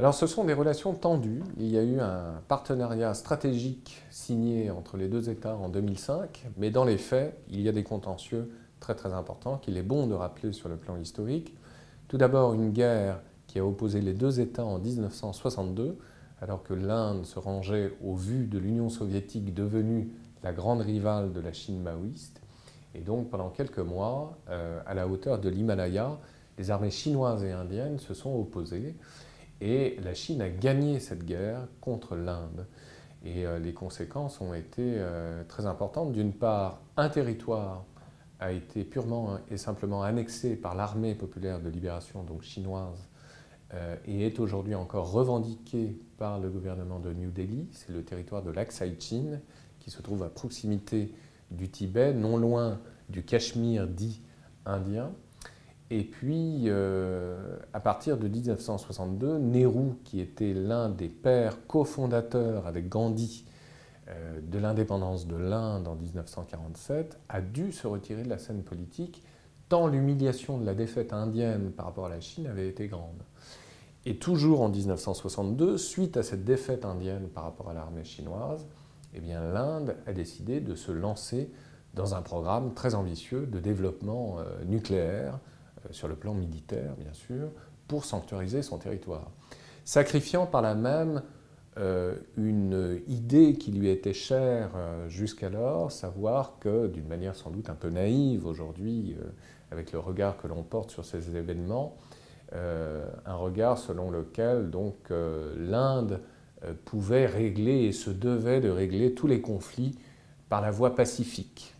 Alors ce sont des relations tendues. Il y a eu un partenariat stratégique signé entre les deux États en 2005, mais dans les faits, il y a des contentieux très très importants qu'il est bon de rappeler sur le plan historique. Tout d'abord une guerre qui a opposé les deux États en 1962, alors que l'Inde se rangeait au vu de l'Union soviétique devenue la grande rivale de la Chine maoïste. Et donc pendant quelques mois, euh, à la hauteur de l'Himalaya, les armées chinoises et indiennes se sont opposées. Et la Chine a gagné cette guerre contre l'Inde. Et euh, les conséquences ont été euh, très importantes. D'une part, un territoire a été purement et simplement annexé par l'armée populaire de libération, donc chinoise, euh, et est aujourd'hui encore revendiqué par le gouvernement de New Delhi. C'est le territoire de l'Aksai Chin, qui se trouve à proximité du Tibet, non loin du Cachemire dit indien. Et puis, euh, à partir de 1962, Nehru, qui était l'un des pères cofondateurs avec Gandhi euh, de l'indépendance de l'Inde en 1947, a dû se retirer de la scène politique, tant l'humiliation de la défaite indienne par rapport à la Chine avait été grande. Et toujours en 1962, suite à cette défaite indienne par rapport à l'armée chinoise, eh bien l'Inde a décidé de se lancer dans un programme très ambitieux de développement euh, nucléaire sur le plan militaire, bien sûr, pour sanctuariser son territoire, sacrifiant par là même euh, une idée qui lui était chère euh, jusqu'alors, savoir que, d'une manière sans doute un peu naïve aujourd'hui, avec le regard que l'on porte sur ces événements, un regard selon lequel donc l'Inde pouvait régler et se devait de régler tous les conflits par la voie pacifique.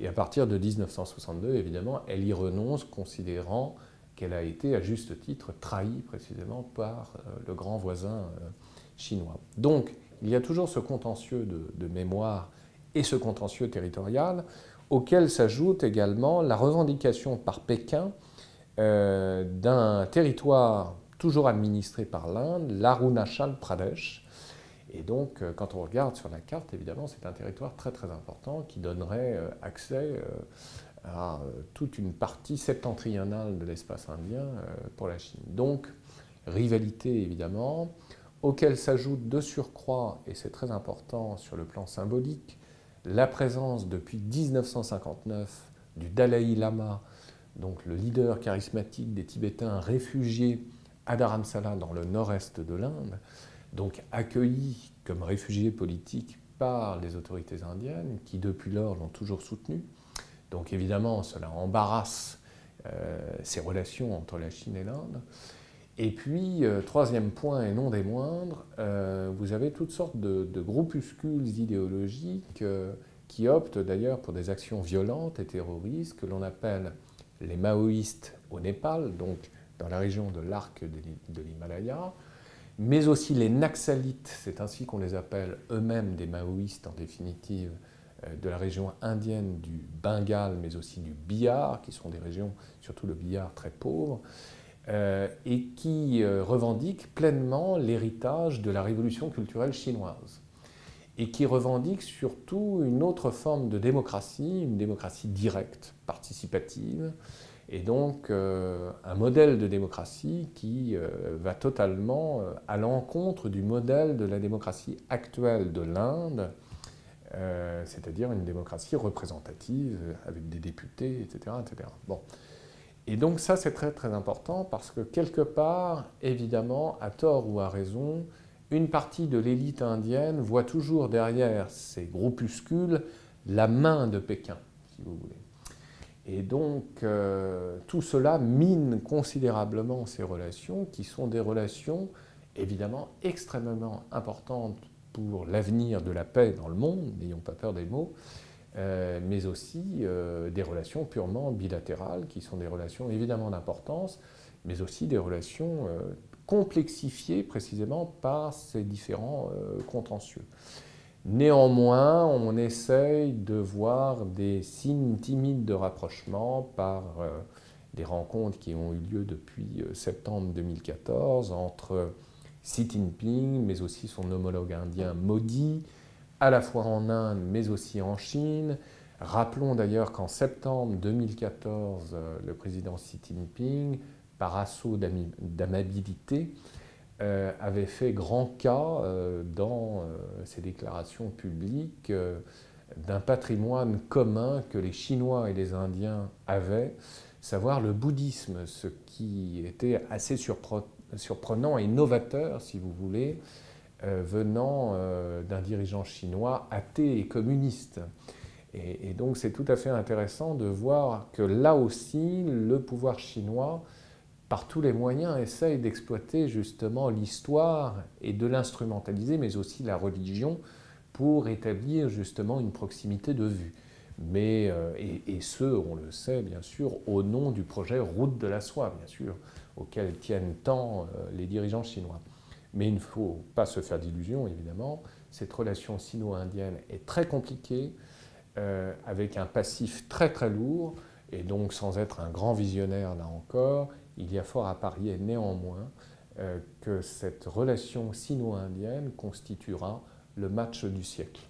Et à partir de 1962, évidemment, elle y renonce, considérant qu'elle a été à juste titre trahie précisément par euh, le grand voisin euh, chinois. Donc, il y a toujours ce contentieux de, mémoire et ce contentieux territorial, auquel s'ajoute également la revendication par Pékin euh, d'un territoire toujours administré par l'Inde, l'Arunachal Pradesh, et donc, euh, quand on regarde sur la carte, évidemment, c'est un territoire très très important qui donnerait euh, accès euh, à toute une partie septentrionale de l'espace indien pour la Chine. Donc, rivalité évidemment, auquel s'ajoute de surcroît, et c'est très important sur le plan symbolique, la présence depuis 1959 du Dalai Lama, donc le leader charismatique des Tibétains réfugiés à Dharamsala dans le nord-est de l'Inde, donc accueillis comme réfugiés politiques par les autorités indiennes, qui depuis lors l'ont toujours soutenu. Donc évidemment, cela embarrasse euh, ces relations entre la Chine et l'Inde. Et puis, euh, troisième point et non des moindres, euh, vous avez toutes sortes de groupuscules idéologiques qui optent d'ailleurs pour des actions violentes et terroristes que l'on appelle les maoïstes au Népal, donc dans la région de l'arc de l'Himalaya, mais aussi les Naxalites, c'est ainsi qu'on les appelle eux-mêmes des maoïstes en définitive, euh, de la région indienne du Bengale, mais aussi du Bihar, qui sont des régions, surtout le Bihar, très pauvres, euh, et qui euh, revendiquent pleinement l'héritage de la révolution culturelle chinoise, et qui revendiquent surtout une autre forme de démocratie, une démocratie directe, participative, et donc euh, un modèle de démocratie qui euh, va totalement euh, à l'encontre du modèle de la démocratie actuelle de l'Inde, c'est-à-dire une démocratie représentative avec des députés, etc. etc. Bon. Et donc ça c'est très très important parce que quelque part, évidemment, à tort ou à raison, une partie de l'élite indienne voit toujours derrière ces groupuscules la main de Pékin, si vous voulez. Et donc, euh, tout cela mine considérablement ces relations, qui sont des relations évidemment extrêmement importantes pour l'avenir de la paix dans le monde, n'ayons pas peur des mots, euh, mais aussi euh, des relations purement bilatérales, qui sont des relations évidemment d'importance, mais aussi des relations complexifiées précisément par ces différents contentieux. Néanmoins, on essaye de voir des signes timides de rapprochement par euh, des rencontres qui ont eu lieu depuis euh, septembre 2014 entre Xi Jinping, mais aussi son homologue indien Modi, à la fois en Inde, mais aussi en Chine. Rappelons d'ailleurs qu'en septembre 2014, euh, le président Xi Jinping, par assaut d'amabilité, avait fait grand cas dans ses déclarations publiques d'un patrimoine commun que les Chinois et les Indiens avaient, savoir le bouddhisme, ce qui était assez surprenant et novateur, si vous voulez, venant d'un dirigeant chinois athée et communiste. Et, donc c'est tout à fait intéressant de voir que là aussi, le pouvoir chinois, par tous les moyens, essaye d'exploiter justement l'histoire et de l'instrumentaliser, mais aussi la religion, pour établir justement une proximité de vue. Mais, euh, et, ce, on le sait bien sûr, au nom du projet Route de la soie, bien sûr, auquel tiennent tant euh, les dirigeants chinois. Mais il ne faut pas se faire d'illusions, évidemment. Cette relation sino-indienne est très compliquée. Euh, avec un passif très très lourd, et donc sans être un grand visionnaire là encore, il y a fort à parier néanmoins euh, que cette relation sino-indienne constituera le match du siècle.